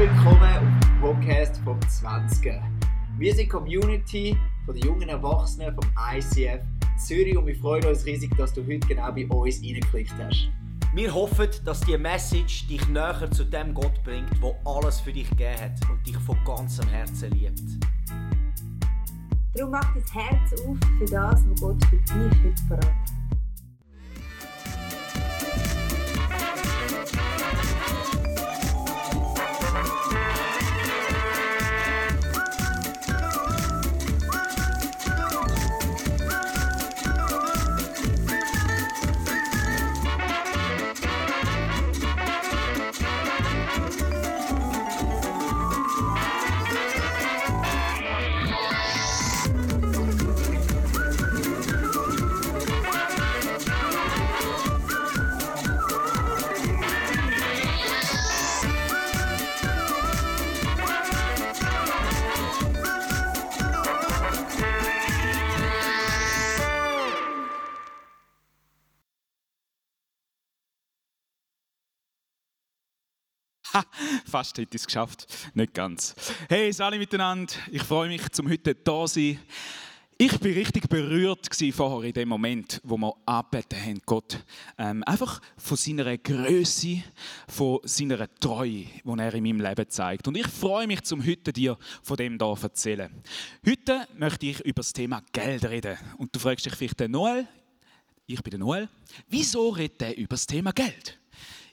willkommen auf dem Podcast vom 20. Wir sind die Community von den jungen Erwachsenen vom ICF Zürich und wir freuen uns riesig, dass du heute genau bei uns reingeklickt hast. Wir hoffen, dass die Message dich näher zu dem Gott bringt, der alles für dich gegeben hat und dich von ganzem Herzen liebt. Darum mach dein Herz auf für das, was Gott für dich heute hat. Fast hätte ich es geschafft. Nicht ganz. Hey, alle miteinander. Ich freue mich, zum heute da zu sein. Ich bin richtig berührt vorher in dem Moment, wo wir anbeten haben, Gott. Ähm, einfach von seiner Größe, von seiner Treue, die er in meinem Leben zeigt. Und ich freue mich, zum heute dir von dem zu erzählen. Heute möchte ich über das Thema Geld reden. Und du fragst dich vielleicht, Noel, ich bin der Noel, wieso redet er über das Thema Geld?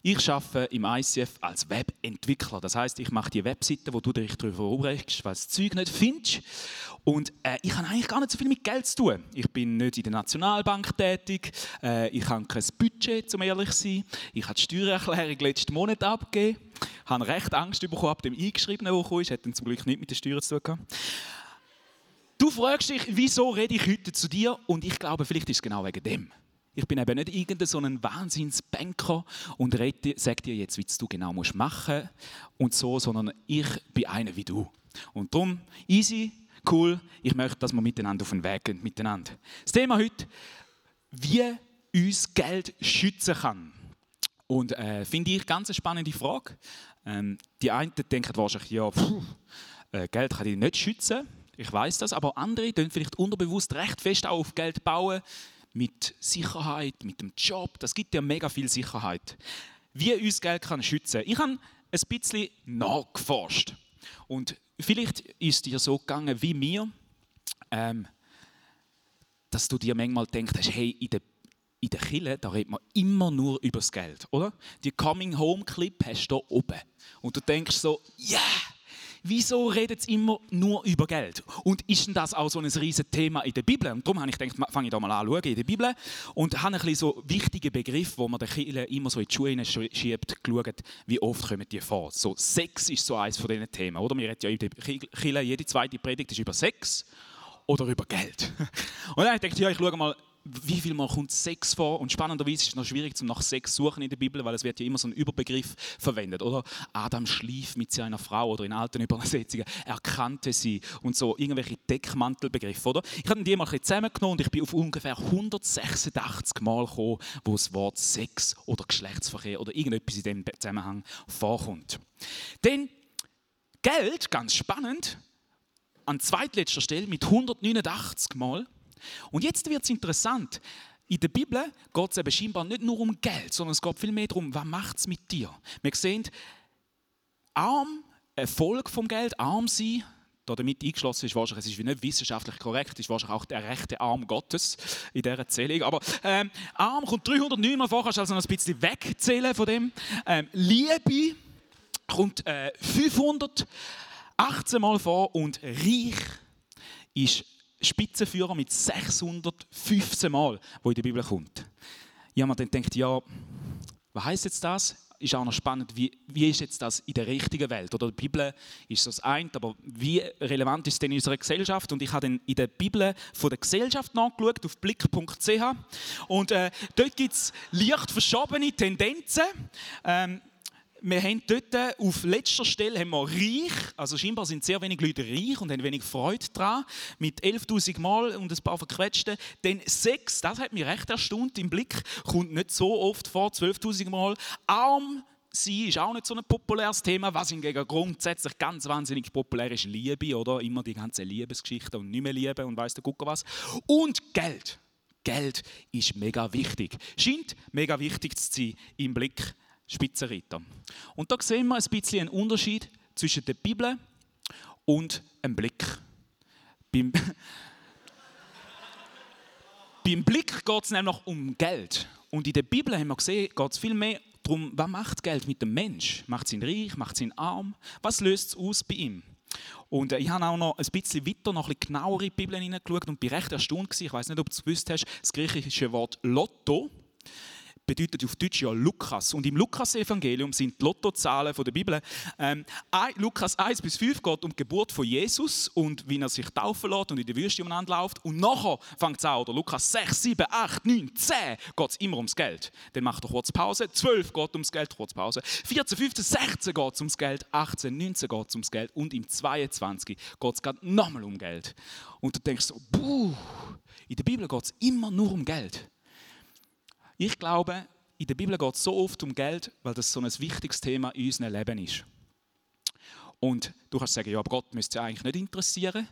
Ich arbeite im ICF als Webentwickler. Das heißt, ich mache die Webseiten, wo du dich darüber aufregst, weil du das Zeug nicht findest. Und äh, ich habe eigentlich gar nicht so viel mit Geld zu tun. Ich bin nicht in der Nationalbank tätig. Äh, ich habe kein Budget, um ehrlich zu sein. Ich habe die Steuererklärung letzten Monat abgegeben. Ich habe recht Angst bekommen ab dem Eingeschriebenen, der kam. Hat dann zum Glück nicht mit der Steuern zu tun Du fragst dich, wieso rede ich heute zu dir? Und ich glaube, vielleicht ist es genau wegen dem. Ich bin eben nicht irgendein so ein Wahnsinnsbanker und sage dir jetzt, was du genau musst machen und so, sondern ich bin einer wie du. Und darum, easy, cool, ich möchte, dass wir miteinander auf den Weg gehen, miteinander. Das Thema heute, wie uns Geld schützen kann. Und äh, finde ich ganz eine spannende Frage. Ähm, die einen denken wahrscheinlich, ja, pfuh, äh, Geld kann dich nicht schützen. Ich weiß das, aber andere tun vielleicht unterbewusst recht fest auch auf Geld bauen mit Sicherheit, mit dem Job. Das gibt ja mega viel Sicherheit. Wie uns Geld kann schützen. Ich habe ein bisschen nachgeforscht. Und vielleicht ist dir so gegangen wie mir, ähm, dass du dir manchmal denkst, hey, in der in der Kille, da redet man immer nur über das Geld, oder? Die Coming Home Clip hast du da oben. Und du denkst so, yeah, wieso redet es immer nur über Geld? Und ist denn das auch so ein riesiges Thema in der Bibel? Und darum habe ich gedacht, fange ich da mal an schauen in der Bibel und habe ein bisschen so wichtige Begriffe, wo man den Kindern immer so in die Schuhe schiebt, geschaut, wie oft kommen die vor. So Sex ist so eines von diesen Themen, oder? Wir reden ja in der Kirche, jede zweite Predigt ist über Sex oder über Geld. Und dann habe ich gedacht, ja, ich schaue mal, wie viel Mal kommt Sex vor? Und spannenderweise ist es noch schwierig, zum nach Sex suchen in der Bibel, weil es wird ja immer so ein Überbegriff verwendet, oder? Adam schlief mit seiner Frau oder in alten Übersetzungen, er kannte sie und so irgendwelche Deckmantelbegriffe, oder? Ich habe die mal zusammengenommen und ich bin auf ungefähr 186 Mal gekommen, wo das Wort Sex oder Geschlechtsverkehr oder irgendetwas in dem Zusammenhang vorkommt. Denn Geld, ganz spannend, an zweitletzter Stelle mit 189 Mal und jetzt wird es interessant. In der Bibel geht es eben scheinbar nicht nur um Geld, sondern es geht vielmehr darum, was macht es mit dir? Wir sehen, arm, Erfolg vom Geld, arm sein, damit eingeschlossen ist wahrscheinlich, es ist nicht wissenschaftlich korrekt, ist wahrscheinlich auch der rechte Arm Gottes in dieser Erzählung. Aber ähm, arm kommt 309 Mal vor, kannst du also noch ein bisschen wegzählen von dem. Ähm, Liebe kommt äh, 518 Mal vor und reich ist Spitzenführer mit 615 Mal, wo in der Bibel kommt. Ich habe mir dann gedacht, ja, was heißt jetzt das? Ist auch noch spannend, wie, wie ist jetzt das in der richtigen Welt? Oder die Bibel ist das ein, aber wie relevant ist es denn in unserer Gesellschaft? Und ich habe dann in der Bibel von der Gesellschaft nachgeschaut, auf blick.ch. Und äh, dort gibt es leicht verschobene Tendenzen. Ähm, wir haben dort auf letzter Stelle haben wir reich, also scheinbar sind sehr wenige Leute reich und haben wenig Freude daran, mit 11.000 Mal und ein paar verquetschten. Denn Sex, das hat mich recht erstaunt im Blick, kommt nicht so oft vor, 12.000 Mal. Arm sein ist auch nicht so ein populäres Thema. Was hingegen grundsätzlich ganz wahnsinnig populär ist, Liebe, oder? Immer die ganze Liebesgeschichte und nicht mehr Liebe und weißt du, gucken was. Und Geld. Geld ist mega wichtig. Scheint mega wichtig zu sein im Blick Spitzenreiter. Und da sehen wir ein bisschen einen Unterschied zwischen der Bibel und einem Blick. Beim, beim Blick geht es nämlich um Geld. Und in der Bibel haben wir gesehen, geht es viel mehr darum, was macht Geld mit dem Mensch? Macht es ihn reich? Macht es ihn arm? Was löst es aus bei ihm? Und äh, ich habe auch noch ein bisschen weiter, noch ein bisschen genauer in Bibel hineingeschaut und bin recht erstaunt gewesen. Ich weiß nicht, ob du es gewusst hast, das griechische Wort Lotto bedeutet auf Deutsch ja Lukas. Und im Lukas-Evangelium sind die Lottozahlen der Bibel. Ähm, Lukas 1 bis 5 geht um die Geburt von Jesus und wie er sich taufen lässt und in die Wüste umeinander läuft. Und nachher fängt es an, oder Lukas 6, 7, 8, 9, 10 geht es immer ums Geld. Dann macht er kurz Pause. 12 geht ums Geld, kurz Pause. 14, 15, 16 geht es ums Geld. 18, 19 geht es ums Geld. Und im 22 geht es nochmal um Geld. Und du denkst so, buh, in der Bibel geht es immer nur um Geld. Ich glaube, in der Bibel geht es so oft um Geld, weil das so ein wichtiges Thema in unserem Leben ist. Und du kannst sagen, ja, aber Gott müsste ja eigentlich nicht interessieren.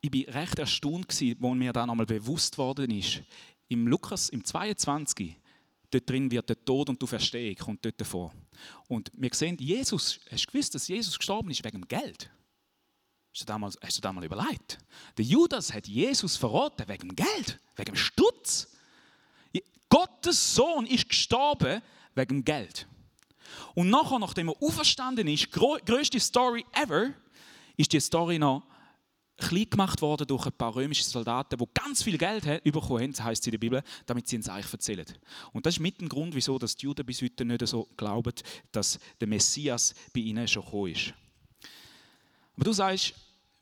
Ich war recht erstaunt, als mir dann einmal bewusst worden ist, im Lukas, im 22, dort drin wird der Tod und du Verstehung kommt dort vor. Und wir sehen, Jesus, hast du gewusst, dass Jesus gestorben ist wegen dem Geld? Hast du da mal, hast du da mal überlegt? Der Judas hat Jesus verraten wegen dem Geld, wegen dem Stutz. Gottes Sohn ist gestorben wegen Geld. Und nachher, nachdem er auferstanden ist, größte Story ever, ist die Story noch klein gemacht worden durch ein paar römische Soldaten, die ganz viel Geld bekommen haben, heisst es in der Bibel, damit sie uns eigentlich erzählen. Und das ist mit dem Grund, wieso die Juden bis heute nicht so glauben, dass der Messias bei ihnen schon gekommen ist. Aber du sagst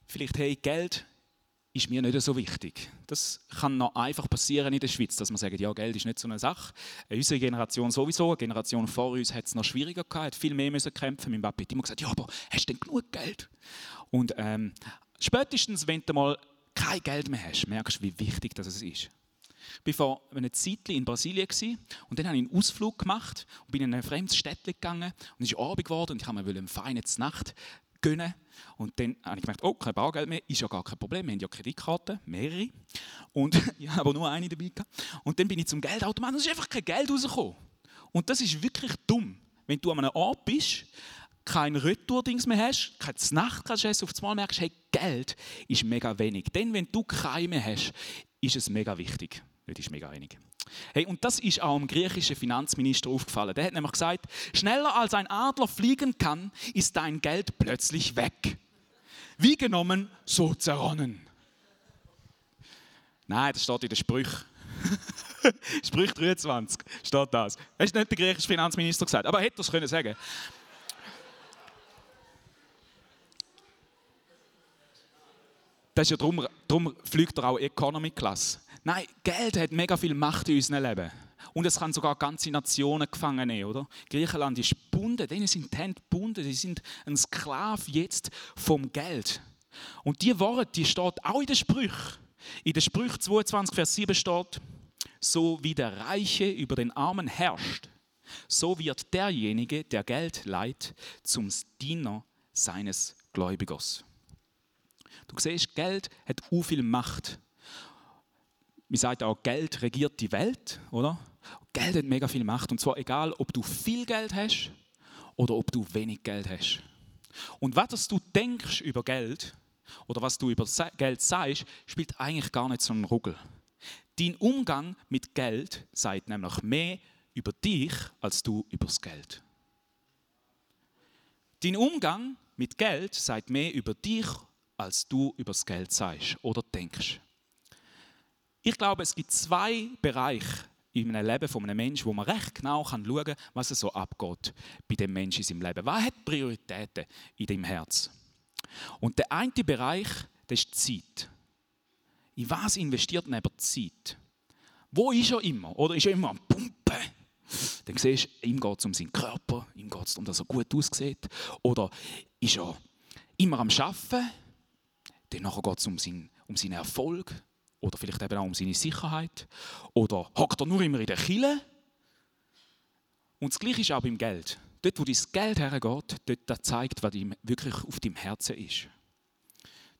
vielleicht, hey, Geld ist mir nicht so wichtig. Das kann noch einfach passieren in der Schweiz, dass man sagt, ja, Geld ist nicht so eine Sache. Unsere Generation sowieso, eine Generation vor uns hat es noch schwieriger gehabt, hat viel mehr müssen kämpfen. Mein Papa hat immer gesagt, ja, aber hast du denn genug Geld? Und ähm, spätestens, wenn du mal kein Geld mehr hast, merkst du, wie wichtig das ist. Ich war vor einer Zeit in Brasilien und dann habe ich einen Ausflug gemacht und bin in ein fremdes Städtchen gegangen und es ist Abend geworden und ich habe mir eine feine Nacht gönnen. Und dann habe ich gemerkt, oh, kein Bargeld mehr, ist ja gar kein Problem. Wir haben ja Kreditkarten, mehrere. Und ich habe aber nur eine dabei gehabt. Und dann bin ich zum Geldautomaten und es ist einfach kein Geld rausgekommen. Und das ist wirklich dumm. Wenn du an einem Ort bist, kein Retour-Dings mehr hast, keine Nacht kannst essen, auf einmal merkst, hey, Geld ist mega wenig. Denn wenn du keine mehr hast, ist es mega wichtig. Das ist mega wenig. Hey, und das ist auch dem griechischen Finanzminister aufgefallen. Der hat nämlich gesagt, schneller als ein Adler fliegen kann, ist dein Geld plötzlich weg. Wie genommen, so zerronnen. Nein, das steht in den Sprüchen. Sprüch 23 steht das. Ist nicht der griechische Finanzminister gesagt, aber er hätte das können sagen. Das ist ja darum, darum fliegt er auch Economy Class. Nein, Geld hat mega viel Macht in unserem Leben. Und es kann sogar ganze Nationen gefangen nehmen, oder? Griechenland ist gebunden, denen sind die Hände gebunden, sie sind ein Sklave jetzt vom Geld. Und die Worte, die steht auch in den Sprüchen. In den Sprüchen 22, Vers 7 steht, so wie der Reiche über den Armen herrscht, so wird derjenige, der Geld leiht, zum Diener seines Gläubigers. Du siehst, Geld hat u viel Macht man sagt auch, Geld regiert die Welt, oder? Geld hat mega viel Macht. Und zwar egal, ob du viel Geld hast oder ob du wenig Geld hast. Und was du denkst über Geld oder was du über Geld sagst, spielt eigentlich gar nicht so einen Ruggel. Dein Umgang mit Geld sagt nämlich mehr über dich als du über das Geld. Dein Umgang mit Geld sagt mehr über dich, als du über das Geld sagst oder denkst. Ich glaube, es gibt zwei Bereiche in einem Leben von einem Menschen, wo man recht genau schauen kann, was so abgeht bei dem Menschen in seinem Leben. Was hat Prioritäten in dem Herz? Und der eine Bereich, das ist die Zeit. In was investiert man aber Zeit? Wo ist er immer? Oder ist er immer am Pumpen? Dann siehst du, ihm geht es um seinen Körper, ihm geht es darum, dass er gut aussieht. Oder ist er immer am Arbeiten? Dann geht es um seinen, um seinen Erfolg. Oder vielleicht eben auch um seine Sicherheit. Oder hockt er nur immer in der Kille? Und das Gleiche ist auch beim Geld. dort, wo dein Geld hergeht, dort zeigt, was ihm wirklich auf deinem Herzen ist.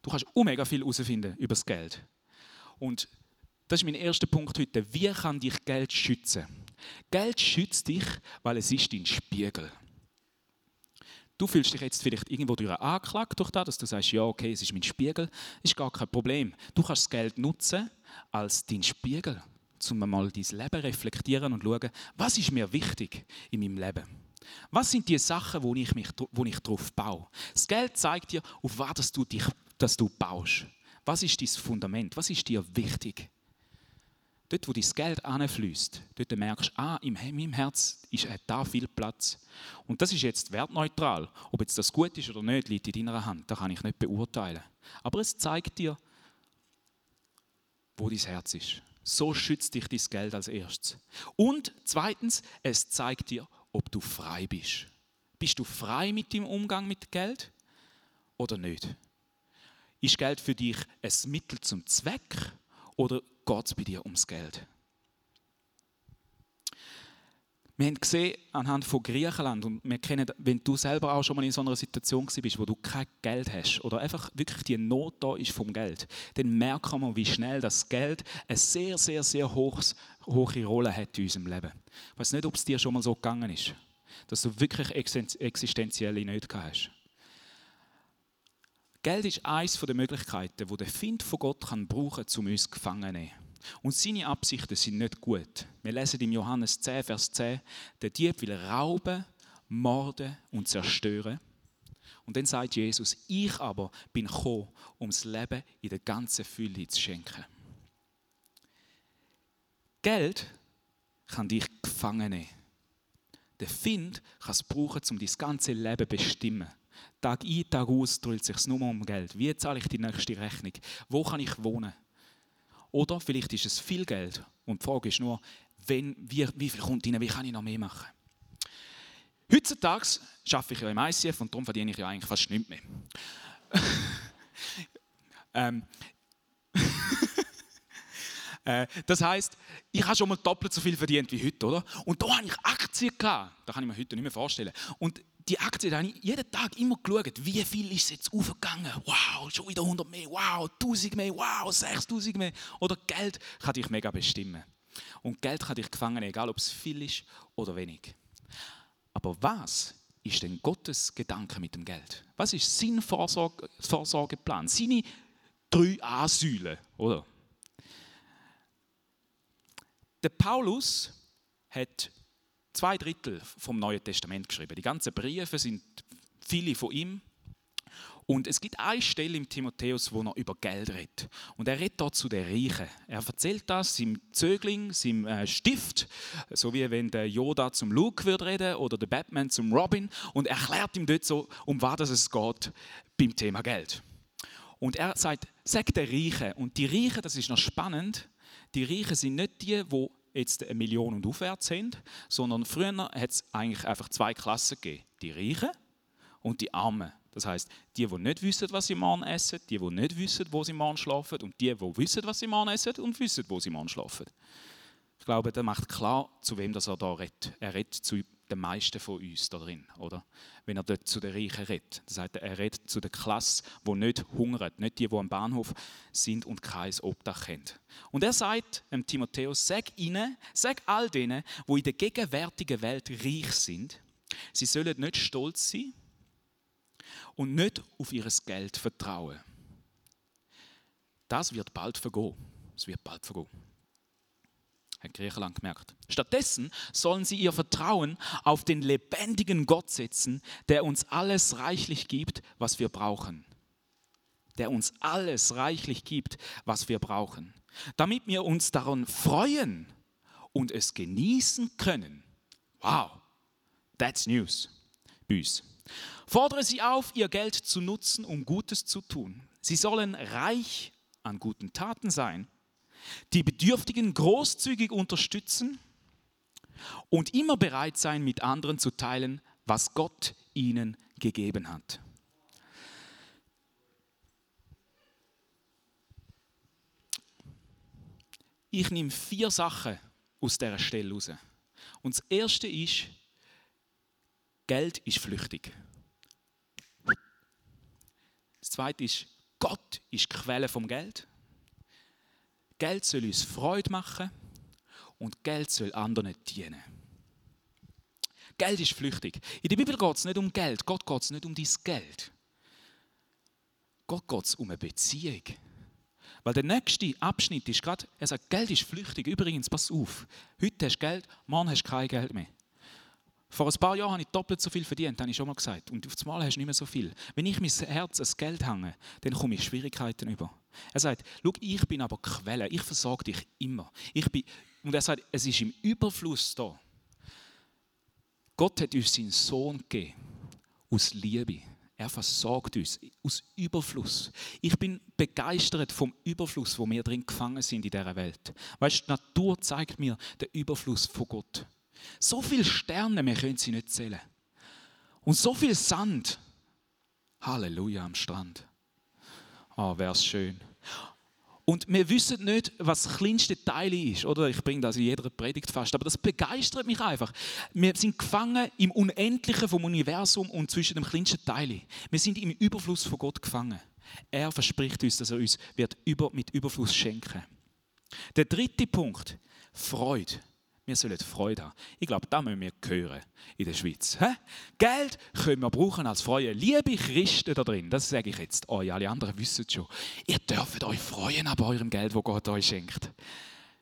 Du kannst auch mega viel herausfinden über das Geld. Und das ist mein erster Punkt heute. Wie kann dich Geld schützen? Geld schützt dich, weil es ist dein Spiegel. Du fühlst dich jetzt vielleicht irgendwo durch angeklagt durch das, dass du sagst, ja, okay, es ist mein Spiegel, ist gar kein Problem. Du kannst das Geld nutzen als dein Spiegel, um mal dein Leben reflektieren und schauen, was ist mir wichtig in meinem Leben. Was sind die Sachen, wo ich, mich, wo ich drauf baue? Das Geld zeigt dir, auf was du dich dass du baust. Was ist dein Fundament? Was ist dir wichtig? Dort, wo dein Geld anfließt, dort merkst du, ah, in meinem Herz ist da viel Platz. Und das ist jetzt wertneutral. Ob jetzt das gut ist oder nicht, liegt in deiner Hand. Das kann ich nicht beurteilen. Aber es zeigt dir, wo dein Herz ist. So schützt dich dein Geld als erstes. Und zweitens, es zeigt dir, ob du frei bist. Bist du frei mit dem Umgang mit Geld oder nicht? Ist Geld für dich ein Mittel zum Zweck oder geht es bei dir ums Geld? Wir haben gesehen anhand von Griechenland und wir kennen, wenn du selber auch schon mal in so einer Situation bist, wo du kein Geld hast oder einfach wirklich die Not da ist vom Geld, dann merken wir, wie schnell das Geld eine sehr, sehr, sehr hohes, hohe Rolle hat in unserem Leben. Ich weiß nicht, ob es dir schon mal so gegangen ist, dass du wirklich existenzielle Nöte hast. Geld ist eines der Möglichkeiten, die der Find von Gott kann brauchen kann, um uns gefangen zu nehmen. Und seine Absichten sind nicht gut. Wir lesen im Johannes 10, Vers 10, der Dieb will rauben, morden und zerstören. Und dann sagt Jesus, ich aber bin gekommen, um das Leben in der ganzen Fülle zu schenken. Geld kann dich gefangen nehmen. Der Find kann es brauchen, um dein ganze Leben zu bestimmen. Tag ein, Tag aus dreht sich nur um Geld. Wie zahle ich die nächste Rechnung? Wo kann ich wohnen? Oder vielleicht ist es viel Geld und die Frage ist nur, wenn, wie, wie viel kommt rein, wie kann ich noch mehr machen? Heutzutage arbeite ich ja im ICF und darum verdiene ich ja eigentlich fast nichts mehr. ähm, äh, das heißt, ich habe schon mal doppelt so viel verdient wie heute, oder? Und da habe ich Aktien gehabt. Das kann ich mir heute nicht mehr vorstellen. Und die Aktie, da habe ich jeden Tag immer geschaut, wie viel ist jetzt aufgegangen. Wow, schon wieder 100 mehr, wow, 1000 mehr, wow, 6000 mehr. Oder Geld kann dich mega bestimmen. Und Geld kann dich gefangen, egal ob es viel ist oder wenig. Aber was ist denn Gottes Gedanke mit dem Geld? Was ist sein Vorsorge, Vorsorgeplan? Seine drei Asylen, oder? Der Paulus hat zwei Drittel vom Neuen Testament geschrieben. Die ganzen Briefe sind viele von ihm. Und es gibt eine Stelle im Timotheus, wo er über Geld redet. Und er redet dort zu den Reichen. Er erzählt das seinem Zögling, seinem äh, Stift, so wie wenn der Yoda zum Luke würde reden oder der Batman zum Robin und erklärt ihm dort so, um was es geht beim Thema Geld. Und er sagt, sag den Reichen. Und die Reichen, das ist noch spannend, die Reichen sind nicht die, die jetzt eine Million und aufwärts sind, sondern früher hat es eigentlich einfach zwei Klassen gegeben. Die Reichen und die Armen. Das heißt, die, die nicht wissen, was sie morgen essen, die, die nicht wissen, wo sie morgen schlafen und die, die wissen, was sie morgen essen und wissen, wo sie morgen schlafen. Ich glaube, der macht klar, zu wem das er da redet. Er redet zu den meisten von uns da drin, oder? Wenn er dort zu den Reichen redet. Das heißt, er redet zu der Klasse, wo nicht hungert, nicht die, die am Bahnhof sind und kein Obdach haben. Und er sagt dem Timotheus, sag ihnen, sag all denen, wo in der gegenwärtigen Welt reich sind, sie sollen nicht stolz sein und nicht auf ihr Geld vertrauen. Das wird bald vergehen. Es wird bald vergehen hat Griechenland gemerkt. Stattdessen sollen sie ihr Vertrauen auf den lebendigen Gott setzen, der uns alles reichlich gibt, was wir brauchen. Der uns alles reichlich gibt, was wir brauchen. Damit wir uns daran freuen und es genießen können. Wow, that's news. Büs. Fordere sie auf, ihr Geld zu nutzen, um Gutes zu tun. Sie sollen reich an guten Taten sein die Bedürftigen großzügig unterstützen und immer bereit sein, mit anderen zu teilen, was Gott ihnen gegeben hat. Ich nehme vier Sachen aus dieser Stelle raus. Und das erste ist, Geld ist flüchtig. Das zweite ist, Gott ist Quelle vom Geld. Geld soll uns Freude machen und Geld soll anderen dienen. Geld ist flüchtig. In der Bibel geht es nicht um Geld, Gott geht es nicht um dein Geld. Gott geht es um eine Beziehung. Weil der nächste Abschnitt ist gerade, er sagt, Geld ist flüchtig. Übrigens, pass auf, heute hast du Geld, morgen hast du kein Geld mehr. Vor ein paar Jahren habe ich doppelt so viel verdient, habe ich schon mal gesagt. Und auf einmal hast du nicht mehr so viel. Wenn ich mein Herz ans Geld hänge, dann komme ich Schwierigkeiten über. Er sagt, schau, ich bin aber Quelle, ich versorge dich immer. Ich bin, und er sagt, es ist im Überfluss da. Gott hat uns seinen Sohn gegeben, aus Liebe. Er versorgt uns aus Überfluss. Ich bin begeistert vom Überfluss, wo wir drin gefangen sind in dieser Welt. Weißt, die Natur zeigt mir den Überfluss von Gott. So viele Sterne, wir können sie nicht zählen. Und so viel Sand. Halleluja am Strand. Ah, oh, wäre es schön. Und wir wissen nicht, was das kleinste Teil ist, oder? Ich bringe das in jeder Predigt fast, aber das begeistert mich einfach. Wir sind gefangen im Unendlichen vom Universum und zwischen dem kleinsten Teil. Wir sind im Überfluss von Gott gefangen. Er verspricht uns, dass er uns wird über, mit Überfluss schenken. Der dritte Punkt, Freude. Wir sollen Freude haben. Ich glaube, da müssen wir hören in der Schweiz. Hä? Geld können wir brauchen als Freude. Liebe Christen da drin, das sage ich jetzt euch, alle anderen wissen es schon. Ihr dürft euch freuen an eurem Geld, das Gott euch schenkt.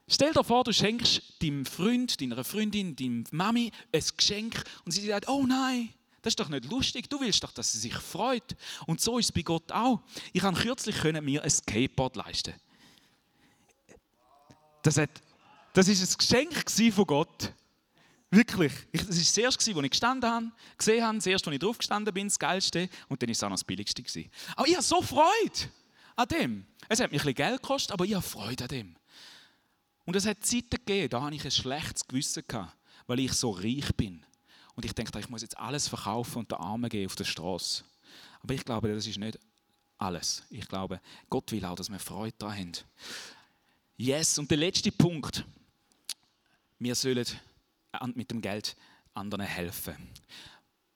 Stell dir vor, du schenkst deinem Freund, deiner Freundin, deinem Mami ein Geschenk und sie sagt, oh nein, das ist doch nicht lustig. Du willst doch, dass sie sich freut. Und so ist es bei Gott auch. Ich habe kürzlich mir ein Skateboard leisten. Das hat das war ein Geschenk von Gott. Wirklich. Ich, das war das erste, wo ich gestanden habe, gesehen habe, das erste, wo ich drauf gestanden bin, das Geilste. Und dann war es auch noch das Billigste. Gewesen. Aber ich habe so Freude an dem. Es hat mich ein bisschen Geld gekostet, aber ich habe Freude an dem. Und es hat Zeiten gegeben, da hatte ich ein schlechtes Gewissen, gehabt, weil ich so reich bin. Und ich denke, ich muss jetzt alles verkaufen und den Armen gehen auf der Straße. Aber ich glaube, das ist nicht alles. Ich glaube, Gott will auch, dass wir Freude daran haben. Yes, und der letzte Punkt wir sollen mit dem Geld anderen helfen.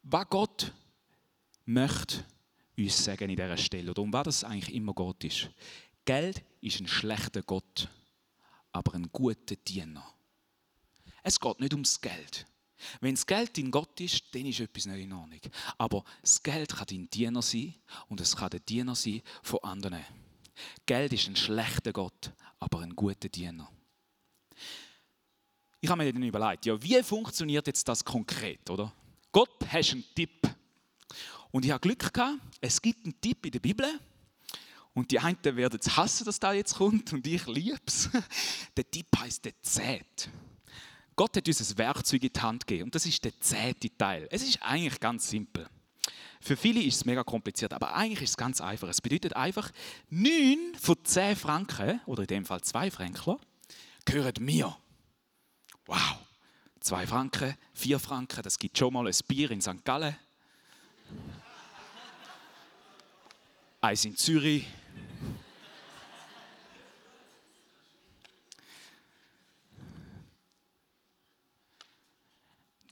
Was Gott möchte uns sagen in dieser Stelle, oder um was es eigentlich immer Gott ist. Geld ist ein schlechter Gott, aber ein guter Diener. Es geht nicht ums Geld. Wenn das Geld dein Gott ist, dann ist etwas nicht in Ordnung. Aber das Geld kann dein Diener sein und es kann der Diener sein von anderen. Geld ist ein schlechter Gott, aber ein guter Diener. Ich habe mir dann überlegt, ja, wie funktioniert jetzt das konkret, oder? Gott, hast einen Tipp. Und ich habe Glück gehabt, es gibt einen Tipp in der Bibel. Und die einen werden es hassen, dass da jetzt kommt, und ich liebe es. Der Tipp heißt der Zät. Gott hat uns ein Werkzeug in die Hand gegeben, und das ist der zehnte Teil. Es ist eigentlich ganz simpel. Für viele ist es mega kompliziert, aber eigentlich ist es ganz einfach. Es bedeutet einfach, neun von zehn Franken, oder in dem Fall zwei Frankler, gehören mir. Wow, zwei Franken, vier Franken, das gibt schon mal ein Bier in St. Gallen. Eins in Zürich.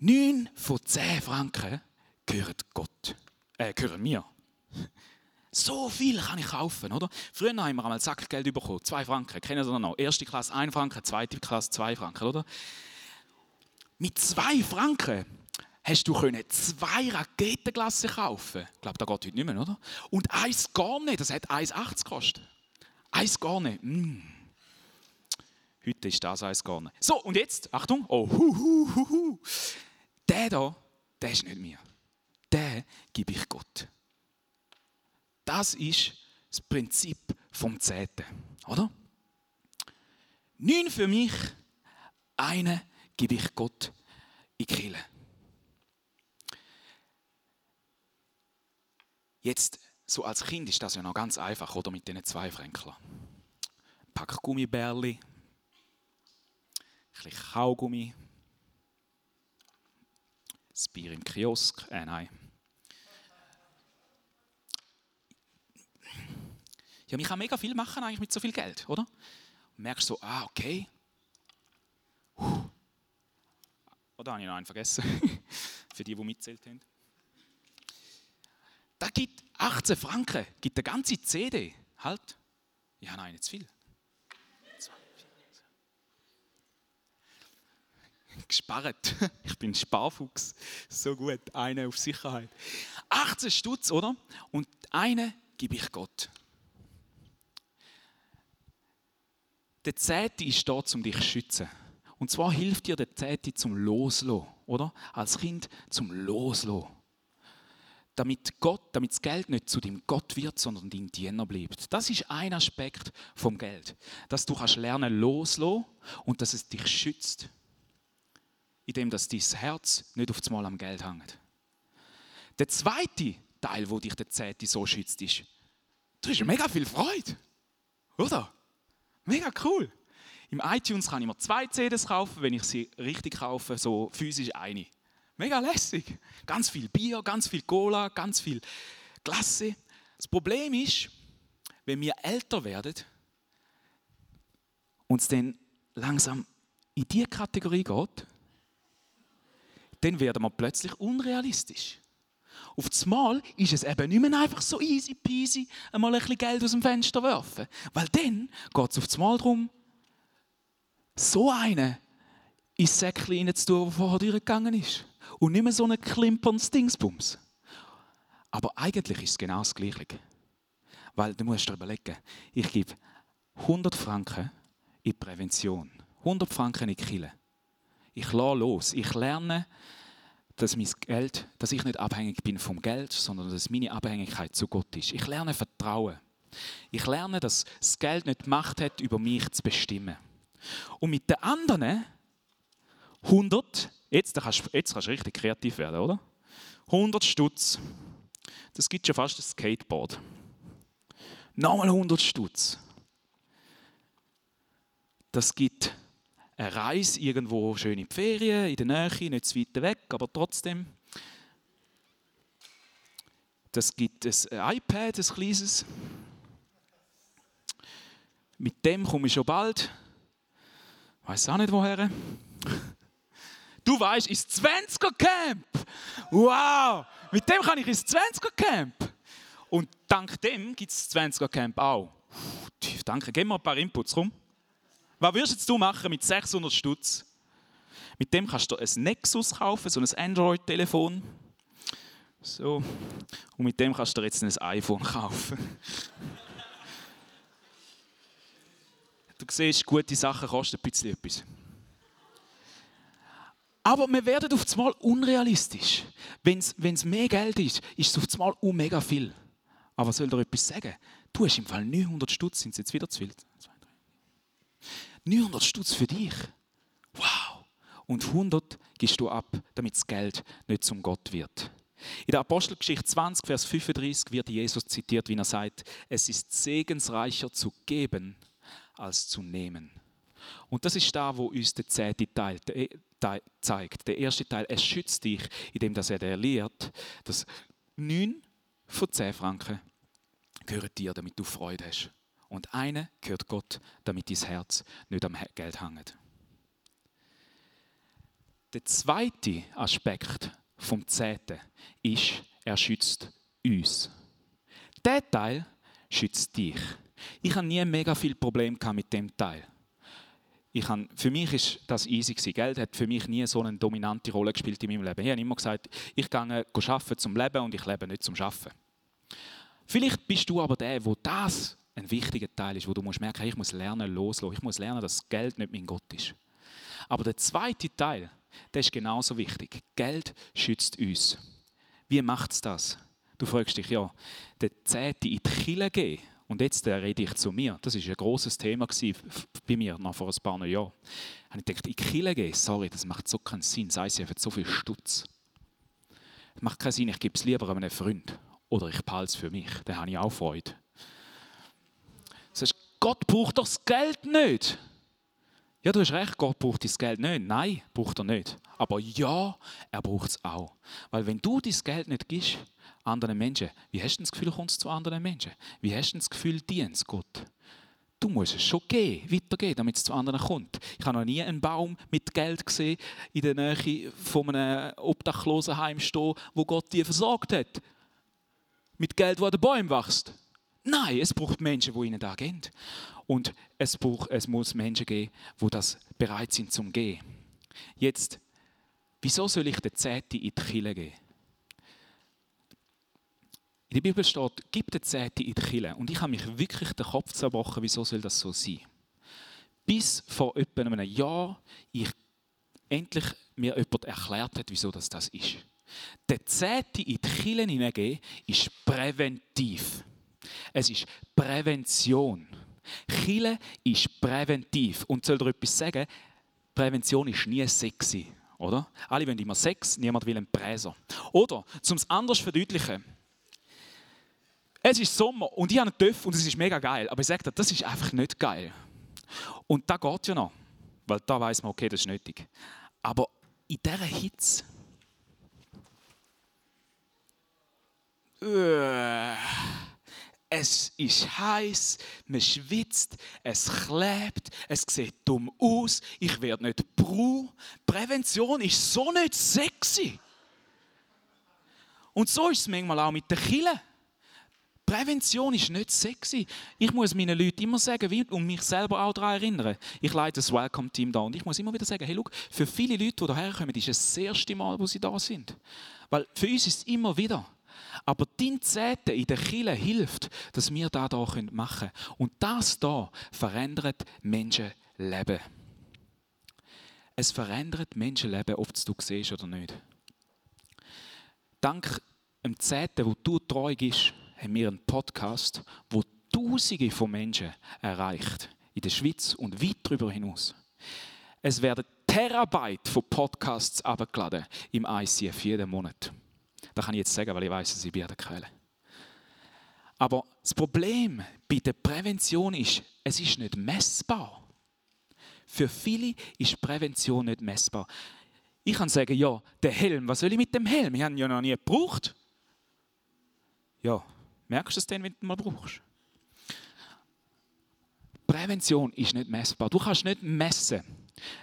Neun von zehn Franken gehören Gott, äh, gehören mir. So viel kann ich kaufen, oder? Früher haben wir einmal Sackgeld bekommen, zwei Franken. Kennen Sie das noch? Erste Klasse ein Franken, zweite Klasse zwei Franken, oder? Mit zwei Franken hast du zwei Raketenglassen kaufen Ich glaube, das geht heute nicht mehr, oder? Und eins gar nicht, das hat 1,80 gekostet. Eins gar nicht. Mm. Heute ist das eins gar nicht. So, und jetzt, Achtung, oh, hu, hu, hu, hu. Der da, der ist nicht mir. Den gebe ich Gott. Das ist das Prinzip vom Zehnten, oder? Neun für mich, eine gebe ich Gott in die Kirche. Jetzt, so als Kind ist das ja noch ganz einfach, oder mit diesen zwei Fränklern. Ein Pack Gummibärli, ein bisschen Kaugummi, das Bier im Kiosk, äh nein. Ja, man kann mega viel machen eigentlich mit so viel Geld, oder? Und merkst so, ah, okay. Puh. Oder da habe ich noch einen vergessen. Für die, die mitzählt haben. Da gibt 18 Franken, gibt eine ganze CD. Halt. Ich habe einen zu viel. Gespart. Ich bin Sparfuchs. So gut. Eine auf Sicherheit. 18 Stutz, oder? Und eine gebe ich Gott. Der Zehnte ist da, um dich zu schützen. Und zwar hilft dir der Zehnte zum Loslassen, oder? Als Kind zum Loslassen. Damit Gott, damit das Geld nicht zu dem Gott wird, sondern dein Diener bleibt. Das ist ein Aspekt vom Geld. Dass du kannst lernen loslassen und dass es dich schützt. Indem dass dein Herz nicht auf Mal am Geld hängt. Der zweite Teil, wo dich der Zehnte so schützt, ist, du hast mega viel Freude. Oder? Mega cool. Im iTunes kann ich mir zwei CDs kaufen, wenn ich sie richtig kaufe, so physisch eine. Mega lässig. Ganz viel Bier, ganz viel Cola, ganz viel Klasse. Das Problem ist, wenn wir älter werden und es dann langsam in diese Kategorie geht, dann werden wir plötzlich unrealistisch. Auf das Mal ist es eben nicht mehr einfach so easy peasy, einmal ein bisschen Geld aus dem Fenster werfen. Weil dann geht es auf das Mal darum, so einen ins Säckchen reinzutun, der vorher durchgegangen ist. Und nicht mehr so einen klimpernden Dingsbums. Aber eigentlich ist es genau das Gleiche. Weil du musst dir überlegen, ich gebe 100 Franken in Prävention, 100 Franken in Kille. Ich lasse los, ich lerne, dass, mein Geld, dass ich nicht abhängig bin vom Geld, sondern dass meine Abhängigkeit zu Gott ist. Ich lerne Vertrauen. Ich lerne, dass das Geld nicht Macht hat, über mich zu bestimmen. Und mit den anderen 100, jetzt kannst, jetzt kannst du richtig kreativ werden, oder? 100 Stutz. Das gibt schon fast ein Skateboard. Nochmal 100 Stutz. Das gibt eine Reise irgendwo schön in die Ferien, in der Nähe, nicht zu weit weg, aber trotzdem. Das gibt ein iPad, ein kleines. Mit dem komme ich schon bald. Weiß auch nicht woher. Du weißt, ins 20er Camp. Wow! Mit dem kann ich ins 20er Camp. Und dank dem gibt es das 20er Camp auch. Danke, gib mir ein paar Inputs rum. Was würdest du machen mit 600 Stutz? Mit dem kannst du ein Nexus kaufen, so ein Android-Telefon. So. Und mit dem kannst du jetzt ein iPhone kaufen. du siehst, gute Sachen kosten ein bisschen etwas. Aber wir werden auf einmal unrealistisch. Wenn es mehr Geld ist, ist es auf einmal mega viel. Aber soll dir etwas sagen? Du hast im Fall 900 Stutz, sind es jetzt wieder zu viel? 900 Stutz für dich. Wow. Und 100 gibst du ab, damit das Geld nicht zum Gott wird. In der Apostelgeschichte 20, Vers 35 wird Jesus zitiert, wie er sagt, es ist segensreicher zu geben als zu nehmen. Und das ist da, wo uns der zehnte Teil zeigt. Der erste Teil, es schützt dich, indem er dir lehrt, dass neun von zehn Franken gehören dir, damit du Freude hast. Und eine gehört Gott, damit dein Herz nicht am Geld hängt. Der zweite Aspekt vom Zehnten ist, er schützt uns. Der Teil schützt dich. Ich habe nie mega viel Problem mit dem Teil. Ich habe, für mich ist das easy gewesen. Geld hat für mich nie so eine dominante Rolle gespielt in meinem Leben. Ich habe immer gesagt, ich gehe arbeiten zum Leben und ich lebe nicht zum Arbeiten. Vielleicht bist du aber der, wo das ein wichtiger Teil ist, wo du musst merken, ich muss lernen loslassen. Ich muss lernen, dass Geld nicht mein Gott ist. Aber der zweite Teil, der ist genauso wichtig. Geld schützt uns. Wie macht es das? Du fragst dich, ja, der Zehnte in die Kille gehen und jetzt rede ich zu mir. Das war ein großes Thema bei mir noch vor ein paar Jahren. Und ich dachte, in die Kille gehen, sorry, das macht so keinen Sinn. Sei sie hat so viel Stutz. Das macht keinen Sinn, ich gebe es lieber einem Freund. Oder ich behalte es für mich. Dann habe ich auch Freude. Sagst, Gott braucht doch das Geld nicht. Ja, du hast recht, Gott braucht das Geld nicht. Nein, braucht er nicht. Aber ja, er braucht es auch. Weil wenn du dein Geld nicht gibst, anderen Menschen, wie hast du das Gefühl, kommst du zu anderen Menschen? Wie hast du das Gefühl, dienst Gott? du musst es schon geben, weitergeben, damit es zu anderen kommt. Ich habe noch nie einen Baum mit Geld gesehen in der Nähe von einem Obdachlosenheim stehen, wo Gott dir versorgt hat. Mit Geld, wo an den Bäumen wächst. Nein, es braucht Menschen, die ihnen da gehen. Und es, braucht, es muss Menschen geben, die das bereit sind zum Gehen. Jetzt, wieso soll ich den Zehnte in die Kille geben? In der Bibel steht, gib den Zehnte in die Kille. Und ich habe mich wirklich den Kopf zerbrochen, wieso soll das so sein? Bis vor etwa einem Jahr ich endlich mir jemand erklärt hat, wieso das, das ist. Der Zehnte in die Kille hineingeben ist präventiv. Es ist Prävention. Chile ist präventiv. Und soll dir etwas sagen? Prävention ist nie sexy, oder? Alle wollen immer Sex, niemand will einen Präser. Oder, um es anders zu verdeutlichen, es ist Sommer und ich habe einen Töpf und es ist mega geil. Aber ich sage dir, das ist einfach nicht geil. Und da geht ja noch. Weil da weiß man, okay, das ist nötig. Aber in dieser Hitze. Uh, es ist heiß, man schwitzt, es klebt, es sieht dumm aus, ich werde nicht brau. Prävention ist so nicht sexy. Und so ist es manchmal auch mit den Killen. Prävention ist nicht sexy. Ich muss meinen Leuten immer sagen und mich selber auch daran erinnern. Ich leite das Welcome-Team da und ich muss immer wieder sagen, hey, look, für viele Leute, die hierher kommen, ist es das erste Mal, wo sie da sind. Weil für uns ist es immer wieder. Aber dein Zehnte in der Kille hilft, dass wir das hier machen können. Und das hier verändert Menschenleben. Es verändert Menschenleben, ob du siehst oder nicht. Dank dem Zehnten, wo du treu bist, haben wir einen Podcast, wo Tausende von Menschen erreicht. In der Schweiz und weit darüber hinaus. Es werden Terabyte von Podcasts abgeladen im ICF jeden Monat. Das kann ich jetzt sagen, weil ich weiß, dass ich Bier quäle. Aber das Problem bei der Prävention ist, es ist nicht messbar. Für viele ist Prävention nicht messbar. Ich kann sagen, ja, der Helm, was soll ich mit dem Helm? Wir haben ihn ja noch nie gebraucht. Ja, merkst du es denn, wenn du ihn mal brauchst? Prävention ist nicht messbar. Du kannst nicht messen,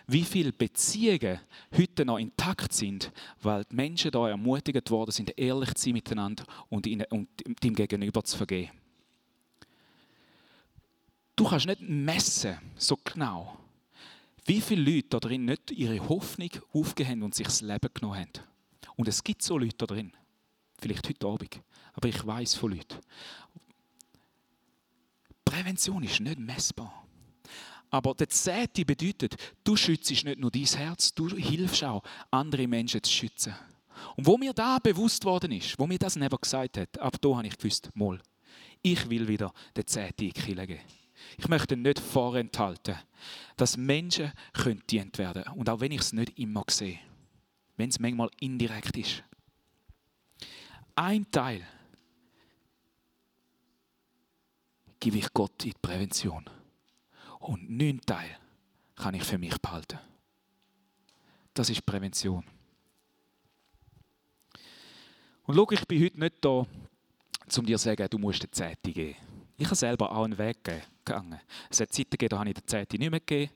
wie viele Beziehungen heute noch intakt sind, weil die Menschen da ermutigt worden sind, ehrlich zu sein miteinander und, ihnen, und dem Gegenüber zu vergeben. Du kannst nicht messen, so genau, wie viele Leute da drin nicht ihre Hoffnung aufgehend und sich das Leben genommen haben. Und es gibt so Leute da drin. Vielleicht heute Abend. Aber ich weiß von Leuten. Prävention ist nicht messbar. Aber der Zehnte bedeutet, du schützt nicht nur dein Herz, du hilfst auch, andere Menschen zu schützen. Und wo mir da bewusst worden ist, wo mir das nicht gesagt hat, ab da habe ich gewusst, mal, ich will wieder den Zehnte in die Kirche geben. Ich möchte nicht vorenthalten, dass Menschen dient werden können. Und auch wenn ich es nicht immer sehe, wenn es manchmal indirekt ist. Ein Teil gebe ich Gott in die Prävention. Und neun Teil kann ich für mich behalten. Das ist Prävention. Und schau, ich bin heute nicht da, um dir zu sagen, du musst eine Zeitung geben. Ich habe selber auch einen Weg gegangen. Es hat Zeiten gegeben, da habe ich die Zeitung nicht mehr gegeben.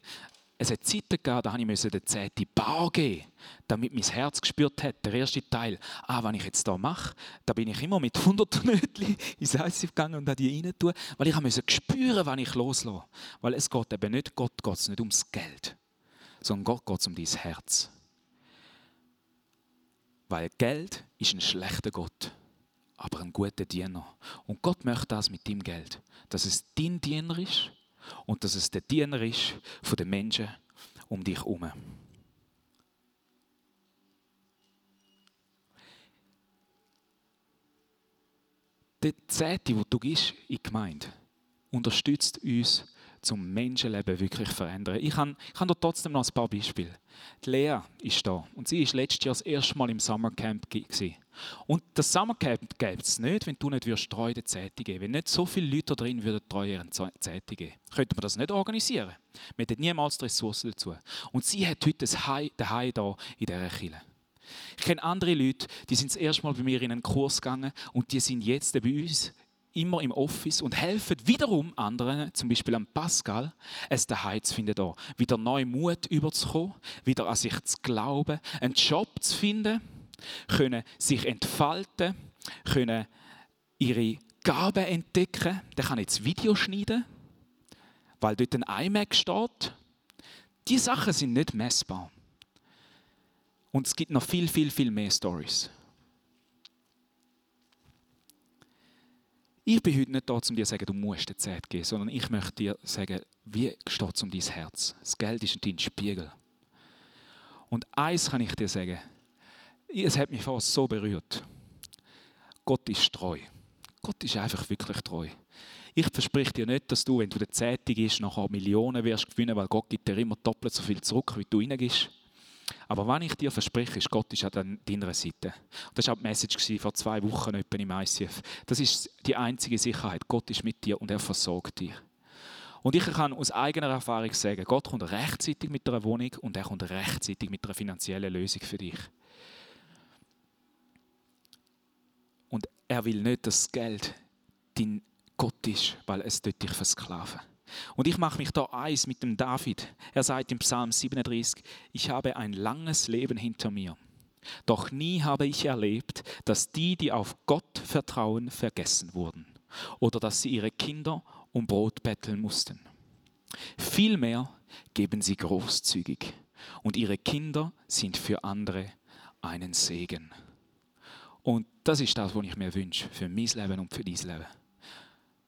Es hat Zeiten gegeben, da musste ich den zehnten Bar geben, damit mein Herz gespürt hat, der erste Teil, ah, was ich jetzt hier mache, da bin ich immer mit 100 Nötchen ins Eis gegangen und da die rein weil ich musste spüren, wann ich loslasse. Weil es geht eben nicht, Gott geht nicht ums Geld, sondern Gott geht um dein Herz. Weil Geld ist ein schlechter Gott, aber ein guter Diener. Und Gott möchte das mit deinem Geld, dass es dein Diener ist und dass es der Diener ist von den Menschen um dich herum. Der Zehnte, wo du gehst in die Gemeinde, unterstützt uns, zum Menschenleben wirklich verändern. Ich habe, ich habe da trotzdem noch ein paar Beispiele. Die Lea ist da und sie war letztes Jahr das erste Mal im Summercamp. Gewesen. Und das Summercamp gäbe es nicht, wenn du nicht würdest treu der Zeitung geben Wenn nicht so viele Leute da drin würden treu ihren Zeitung geben könnte man das nicht organisieren. Wir hätten niemals die Ressourcen dazu. Und sie hat heute das Hai da in dieser Kille. Ich kenne andere Leute, die sind das erste Mal bei mir in einen Kurs gegangen und die sind jetzt bei uns immer im Office und helfen wiederum anderen, zum Beispiel am Pascal, es daheim zu finden, da. wieder neu Mut überzukommen, wieder an sich zu glauben, einen Job zu finden, können sich entfalten, können ihre Gaben entdecken. Der kann jetzt Video schneiden, weil dort ein iMac steht. Die Sachen sind nicht messbar. Und es gibt noch viel, viel, viel mehr Stories. Ich bin heute nicht da, um dir zu sagen, du musst die Zeit geben, sondern ich möchte dir sagen, wie steht es um dein Herz? Das Geld ist dein Spiegel. Und eins kann ich dir sagen, es hat mich fast so berührt. Gott ist treu. Gott ist einfach wirklich treu. Ich verspreche dir nicht, dass du, wenn du der Zeitung ist, nachher Millionen wirst gewinnen, weil Gott gibt dir immer doppelt so viel zurück, wie du reingibst. Aber wenn ich dir verspreche, ist Gott ist an deiner Seite. das war die Message vor zwei Wochen im ICF. Das ist die einzige Sicherheit. Gott ist mit dir und er versorgt dich. Und ich kann aus eigener Erfahrung sagen, Gott kommt rechtzeitig mit einer Wohnung und er kommt rechtzeitig mit einer finanziellen Lösung für dich. Und er will nicht, dass das Geld dein Gott ist, weil es dich versklaven. Und ich mache mich da eins mit dem David. Er sagt im Psalm 37, ich habe ein langes Leben hinter mir. Doch nie habe ich erlebt, dass die, die auf Gott vertrauen, vergessen wurden oder dass sie ihre Kinder um Brot betteln mussten. Vielmehr geben sie großzügig und ihre Kinder sind für andere einen Segen. Und das ist das, was ich mir wünsche für mein Leben und für dein Leben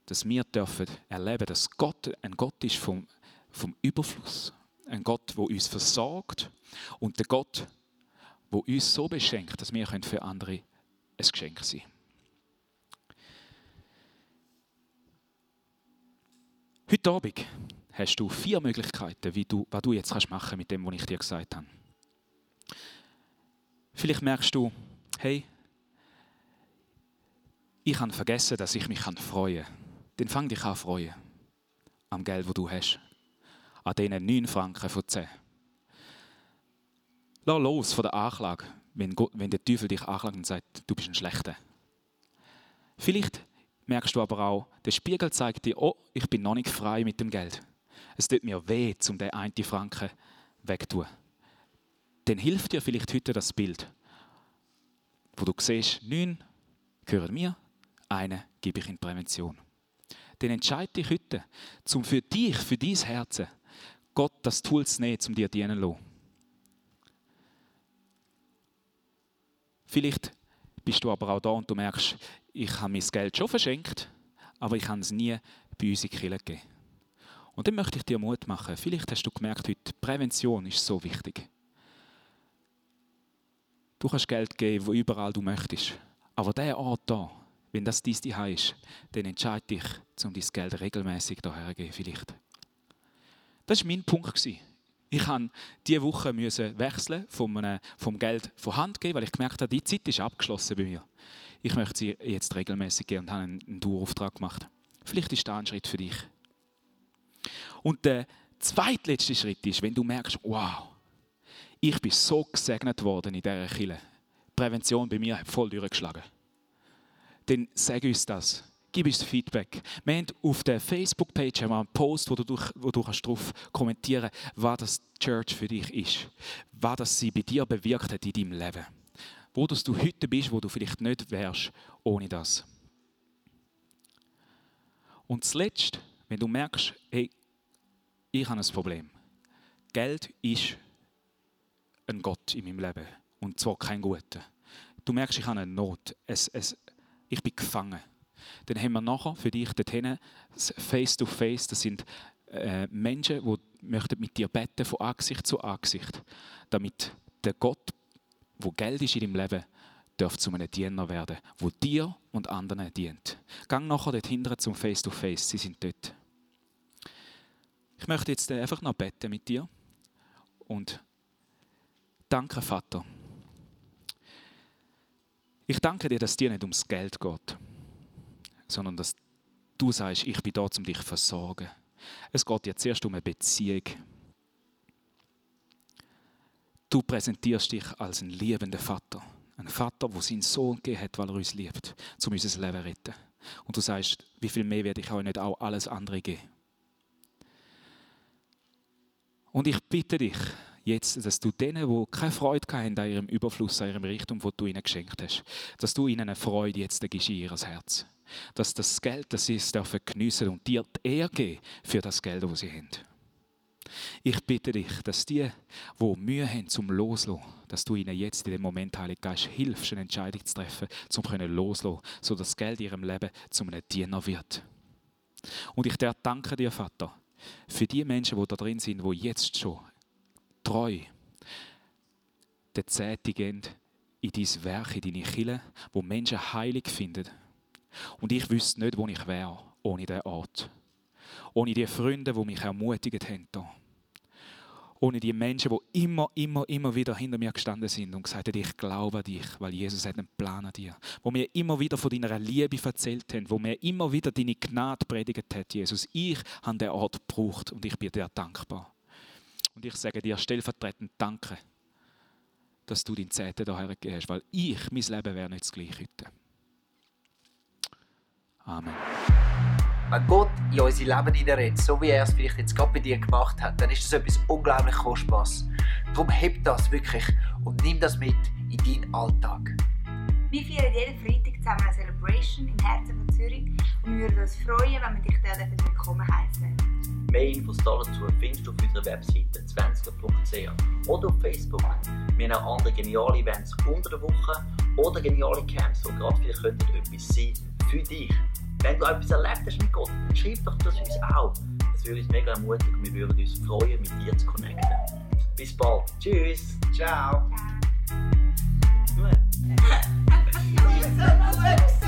dass wir dürfen erleben, dass Gott ein Gott ist vom, vom Überfluss, ein Gott, wo uns versorgt und der Gott, wo uns so beschenkt, dass wir für andere ein Geschenk sein können. Heute Abend hast du vier Möglichkeiten, wie du, was du jetzt machen kannst mit dem, was ich dir gesagt habe. Vielleicht merkst du, hey, ich habe vergessen, dass ich mich freuen kann dann fang dich an freuen am Geld, das du hast. An diesen 9 Franken von 10. Lass los von der Anklage, wenn, Gott, wenn der Teufel dich anklagt und sagt, du bist ein Schlechter. Vielleicht merkst du aber auch, der Spiegel zeigt dir, oh, ich bin noch nicht frei mit dem Geld. Es tut mir weh, um den einen Franken wegzutun. Dann hilft dir vielleicht heute das Bild, wo du siehst, neun gehören mir, einen gebe ich in Prävention dann entscheide dich heute, um für dich, für dein Herz, Gott das Tool zu nehmen, um dir dienen zu lassen. Vielleicht bist du aber auch da und du merkst, ich habe mein Geld schon verschenkt, aber ich habe es nie bei uns in die Kirche gegeben. Und dann möchte ich dir Mut machen. Vielleicht hast du gemerkt heute, Prävention ist so wichtig. Du kannst Geld geben, wo überall du möchtest. Aber der Ort da, wenn das dein Zuhause ist, dann entscheide dich, um dein Geld regelmäßig hierher zu vielleicht. Das war mein Punkt. Ich musste diese Woche wechseln vom, einem, vom Geld von Hand geben, weil ich gemerkt habe, die Zeit ist abgeschlossen bei mir. Ich möchte sie jetzt regelmäßig geben und habe einen, einen Dauerauftrag gemacht. Vielleicht ist das ein Schritt für dich. Und der zweitletzte Schritt ist, wenn du merkst, wow, ich bin so gesegnet worden in dieser Kille. Prävention bei mir hat voll durchgeschlagen dann sag uns das. Gib uns Feedback. Wir haben auf der Facebook-Page einen Post, wo du, wo du kannst darauf kommentieren kannst, was das Church für dich ist. Was das sie bei dir bewirkt hat in deinem Leben. Wo dass du heute bist, wo du vielleicht nicht wärst ohne das. Und zuletzt, wenn du merkst, hey, ich habe ein Problem. Geld ist ein Gott in meinem Leben. Und zwar kein guter. Du merkst, ich habe eine Not. Es, es, ich bin gefangen. Dann haben wir nachher für dich dorthin Face-to-Face, das sind äh, Menschen, die möchten mit dir beten von Angesicht zu Angesicht, damit der Gott, wo Geld ist in deinem Leben, darf zu einem Diener werden, wo dir und anderen dient. Gang nachher dort hinten zum Face-to-Face, sie sind dort. Ich möchte jetzt einfach noch beten mit dir und danke Vater ich danke dir, dass dir nicht ums Geld geht, sondern dass du sagst, ich bin da, um dich zu versorgen. Es geht dir zuerst um eine Beziehung. Du präsentierst dich als ein liebender Vater. Ein Vater, der seinen Sohn gegeben hat, weil er uns liebt, um unser Leben zu retten. Und du sagst, wie viel mehr werde ich euch nicht auch alles andere geben? Und ich bitte dich jetzt, dass du denen, die keine Freude haben an ihrem Überfluss, an ihrem Reichtum, wo du ihnen geschenkt hast, dass du ihnen eine Freude jetzt gibst in ihr Herz. Dass das Geld, das sie es dürfen geniessen und dir die Ehre geben für das Geld, das sie haben. Ich bitte dich, dass die, die Mühe haben zum Loslassen, dass du ihnen jetzt in dem Moment, Heiliger Geist, hilfst, eine Entscheidung zu treffen, können loslassen, so das Geld in ihrem Leben zum einem Diener wird. Und ich danke dir, Vater, für die Menschen, die da drin sind, die jetzt schon treu den Zehnte gehen in dein Werk, in deine Kille, wo Menschen heilig finden. Und ich wüsste nicht, wo ich wäre ohne diesen Ort. Ohne die Freunde, die mich ermutigt haben. Hier. Ohne die Menschen, die immer, immer, immer wieder hinter mir gestanden sind und gesagt haben, ich glaube an dich, weil Jesus hat einen Plan an dir. Wo mir immer wieder von deiner Liebe erzählt haben, wo mir immer wieder deine Gnade predigt hat, Jesus. Ich habe den Ort gebraucht und ich bin dir dankbar. Und ich sage dir stellvertretend Danke, dass du deinen Zehnten hierher gegeben hast, weil ich, mein Leben wäre nicht das gleiche heute. Amen. Wenn Gott in unser Leben hineinredet, so wie er es vielleicht jetzt gerade bei dir gemacht hat, dann ist das etwas unglaublich Kostbares. Darum heb das wirklich und nimm das mit in deinen Alltag. Wir feiern jeden Freitag zusammen eine Celebration im Herzen von Zürich und wir würden uns freuen, wenn wir dich dort willkommen heißen. Mehr Infos dazu findest du auf unserer Webseite 20.ch oder auf Facebook. Wir haben auch andere geniale Events unter der Woche oder geniale Camps, die gerade vielleicht könnten etwas sein für dich. Wenn du etwas erlebt hast mit Gott, dann schreib doch das uns auch. Das würde uns mega ermutigen und wir würden uns freuen, mit dir zu connecten. Bis bald. Tschüss. Ciao. Ciao.